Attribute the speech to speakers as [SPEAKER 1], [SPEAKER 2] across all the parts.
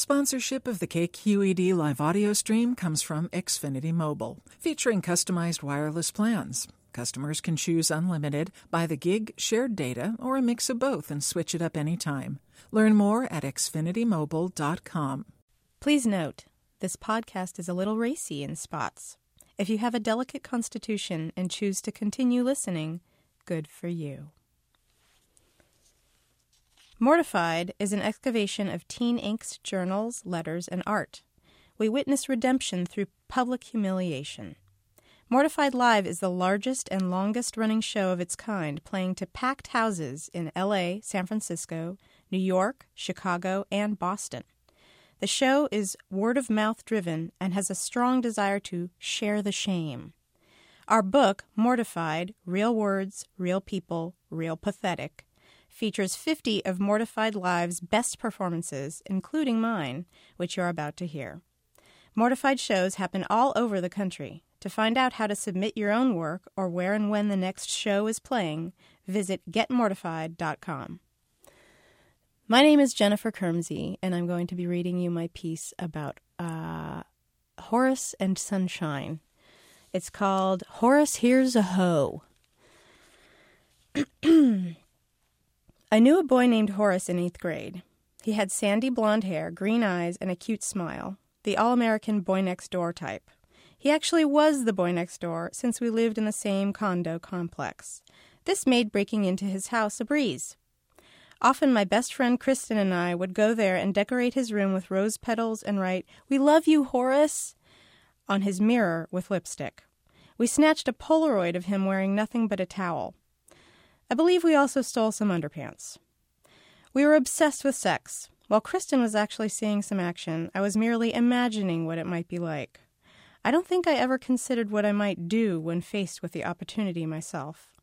[SPEAKER 1] Sponsorship of the KQED live audio stream comes from Xfinity Mobile, featuring customized wireless plans. Customers can choose unlimited, by the gig, shared data, or a mix of both and switch it up anytime. Learn more at xfinitymobile.com.
[SPEAKER 2] Please note, this podcast is a little racy in spots. If you have a delicate constitution and choose to continue listening, good for you. Mortified is an excavation of teen ink's journals, letters, and art. We witness redemption through public humiliation. Mortified Live is the largest and longest running show of its kind, playing to packed houses in LA, San Francisco, New York, Chicago, and Boston. The show is word of mouth driven and has a strong desire to share the shame. Our book, Mortified Real Words, Real People, Real Pathetic, features 50 of Mortified Live's best performances, including mine, which you're about to hear. Mortified shows happen all over the country. To find out how to submit your own work or where and when the next show is playing, visit getmortified.com. My name is Jennifer Kirmse, and I'm going to be reading you my piece about uh, Horus and Sunshine. It's called Horus Hears a Ho. I knew a boy named Horus in eighth grade. He had sandy blonde hair, green eyes, and a cute smile, the all American boy next door type. He actually was the boy next door, since we lived in the same condo complex. This made breaking into his house a breeze. Often my best friend Kristen and I would go there and decorate his room with rose petals and write, We love you, Horus, on his mirror with lipstick. We snatched a Polaroid of him wearing nothing but a towel. I believe we also stole some underpants. We were obsessed with sex. While Kristen was actually seeing some action, I was merely imagining what it might be like. I don't think I ever considered what I might do when faced with the opportunity myself.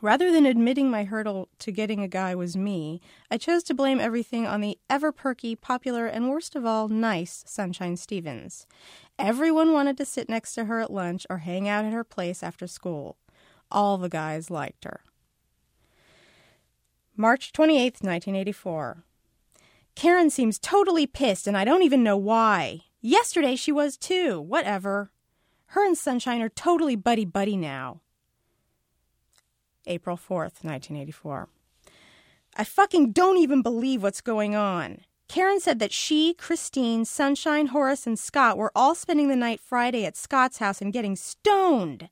[SPEAKER 2] Rather than admitting my hurdle to getting a guy was me, I chose to blame everything on the ever perky, popular, and worst of all, nice Sunshine Stevens. Everyone wanted to sit next to her at lunch or hang out at her place after school. All the guys liked her. March 28th, 1984. Karen seems totally pissed, and I don't even know why. Yesterday she was too. Whatever. Her and Sunshine are totally buddy buddy now. April 4th, 1984. I fucking don't even believe what's going on. Karen said that she, Christine, Sunshine, Horus, and Scott were all spending the night Friday at Scott's house and getting stoned.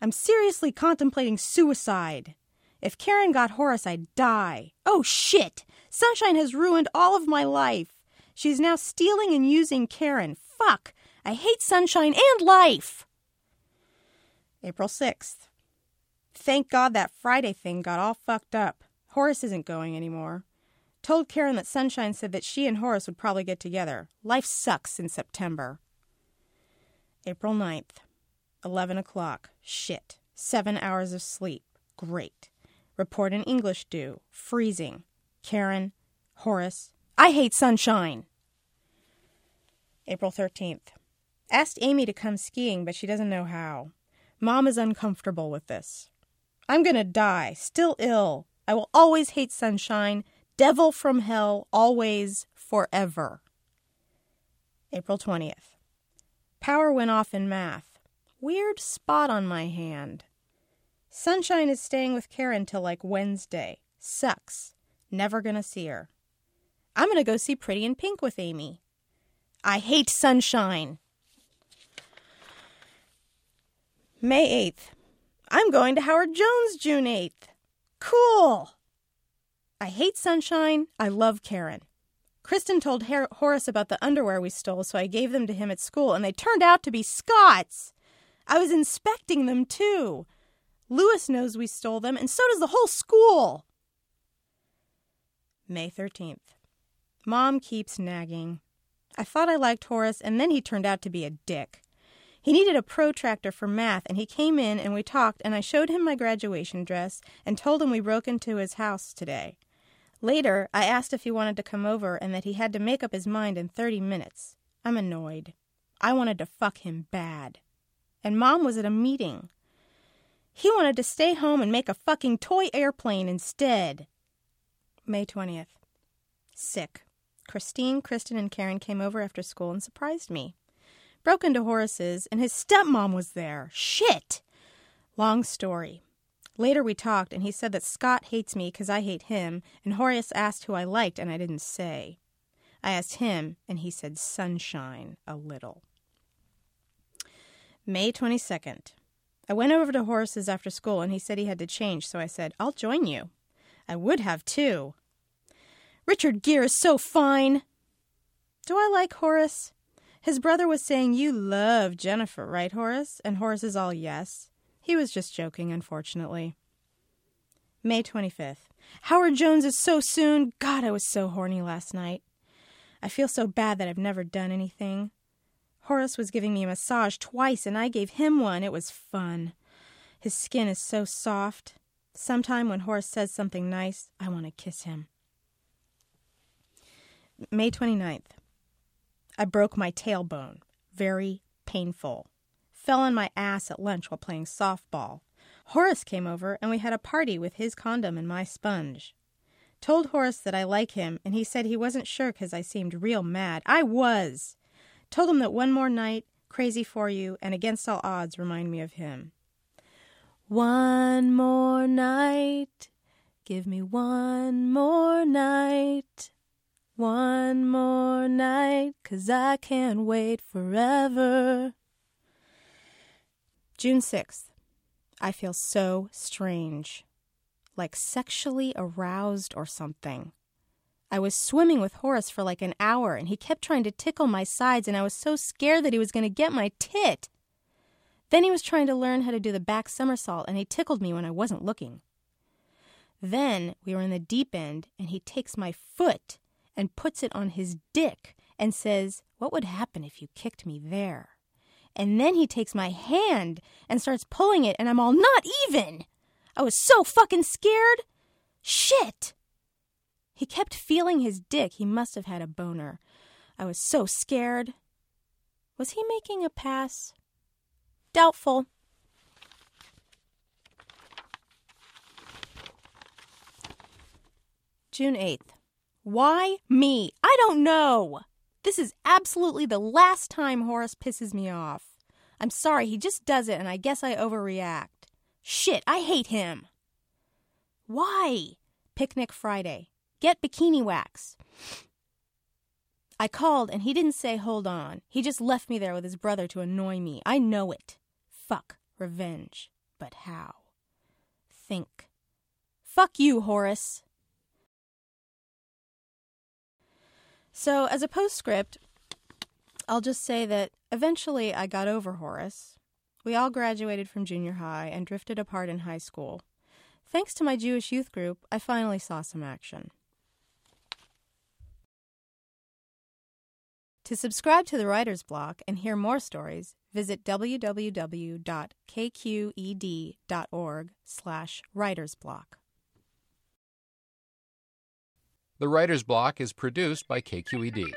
[SPEAKER 2] I'm seriously contemplating suicide. If Karen got Horus, I'd die. Oh shit! Sunshine has ruined all of my life. She's now stealing and using Karen. Fuck! I hate sunshine and life! April 6th. Thank God that Friday thing got all fucked up. Horus isn't going anymore. Told Karen that Sunshine said that she and Horus would probably get together. Life sucks in September. April 9th. 11 o'clock. Shit. Seven hours of sleep. Great. Report in English due. Freezing. Karen. Horus. I hate sunshine. April 13th. Asked Amy to come skiing, but she doesn't know how. Mom is uncomfortable with this. I'm gonna die. Still ill. I will always hate sunshine. Devil from hell. Always. Forever. April 20th. Power went off in math. Weird spot on my hand. Sunshine is staying with Karen till like Wednesday. Sucks. Never gonna see her. I'm gonna go see Pretty in Pink with Amy. I hate sunshine. May 8th. I'm going to Howard Jones June 8th. Cool. I hate sunshine. I love Karen. Kristen told Horus about the underwear we stole, so I gave them to him at school, and they turned out to be Scott's. I was inspecting them too. Lewis knows we stole them, and so does the whole school. May 13th. Mom keeps nagging. I thought I liked Horus, and then he turned out to be a dick. He needed a protractor for math, and he came in and we talked, and I showed him my graduation dress and told him we broke into his house today. Later, I asked if he wanted to come over and that he had to make up his mind in 30 minutes. I'm annoyed. I wanted to fuck him bad and Mom was at a meeting. He wanted to stay home and make a fucking toy airplane instead. May 20th. Sick. Christine, Kristen, and Karen came over after school and surprised me. Broke into Horus's, and his stepmom was there. Shit! Long story. Later we talked, and he said that Scott hates me because I hate him, and Horus asked who I liked, and I didn't say. I asked him, and he said sunshine a little. May 22nd. I went over to Horus's after school, and he said he had to change, so I said, I'll join you. I would have, too. Richard Gere is so fine. Do I like Horus? His brother was saying, You love Jennifer, right, Horus? And Horus is all yes. He was just joking, unfortunately. May 25th. Howard Jones is so soon. God, I was so horny last night. I feel so bad that I've never done anything. Horus was giving me a massage twice, and I gave him one. It was fun. His skin is so soft. Sometime when Horus says something nice, I want to kiss him. May 29th. I broke my tailbone. Very painful. Fell on my ass at lunch while playing softball. Horus came over and we had a party with his condom and my sponge. Told Horus that I like him and he said he wasn't sure because I seemed real mad. I was. Told him that one more night, Crazy for You, and Against All Odds remind me of him. One more night, give me one more night. One more night, 'cause I can't wait forever. June 6th. I feel so strange, like sexually aroused or something. I was swimming with Horus for like an hour, and he kept trying to tickle my sides, and I was so scared that he was going to get my tit. Then he was trying to learn how to do the back somersault, and he tickled me when I wasn't looking. Then we were in the deep end, and he takes my foot and puts it on his dick and says, What would happen if you kicked me there? And then he takes my hand and starts pulling it, and I'm all not even. I was so fucking scared. Shit. He kept feeling his dick. He must have had a boner. I was so scared. Was he making a pass? Doubtful. June 8th. Why me? I don't know. This is absolutely the last time Horus pisses me off. I'm sorry, he just does it, and I guess I overreact. Shit, I hate him. Why? Picnic Friday. Get bikini wax. I called, and he didn't say hold on. He just left me there with his brother to annoy me. I know it. Fuck revenge. But how? Think. Fuck you, Horus. So, as a postscript, I'll just say that eventually I got over Horus. We all graduated from junior high and drifted apart in high school. Thanks to my Jewish youth group, I finally saw some action. To subscribe to the Writer's Block and hear more stories, visit www.kqed.org slash writersblock.
[SPEAKER 3] The Writer's Block is produced by KQED.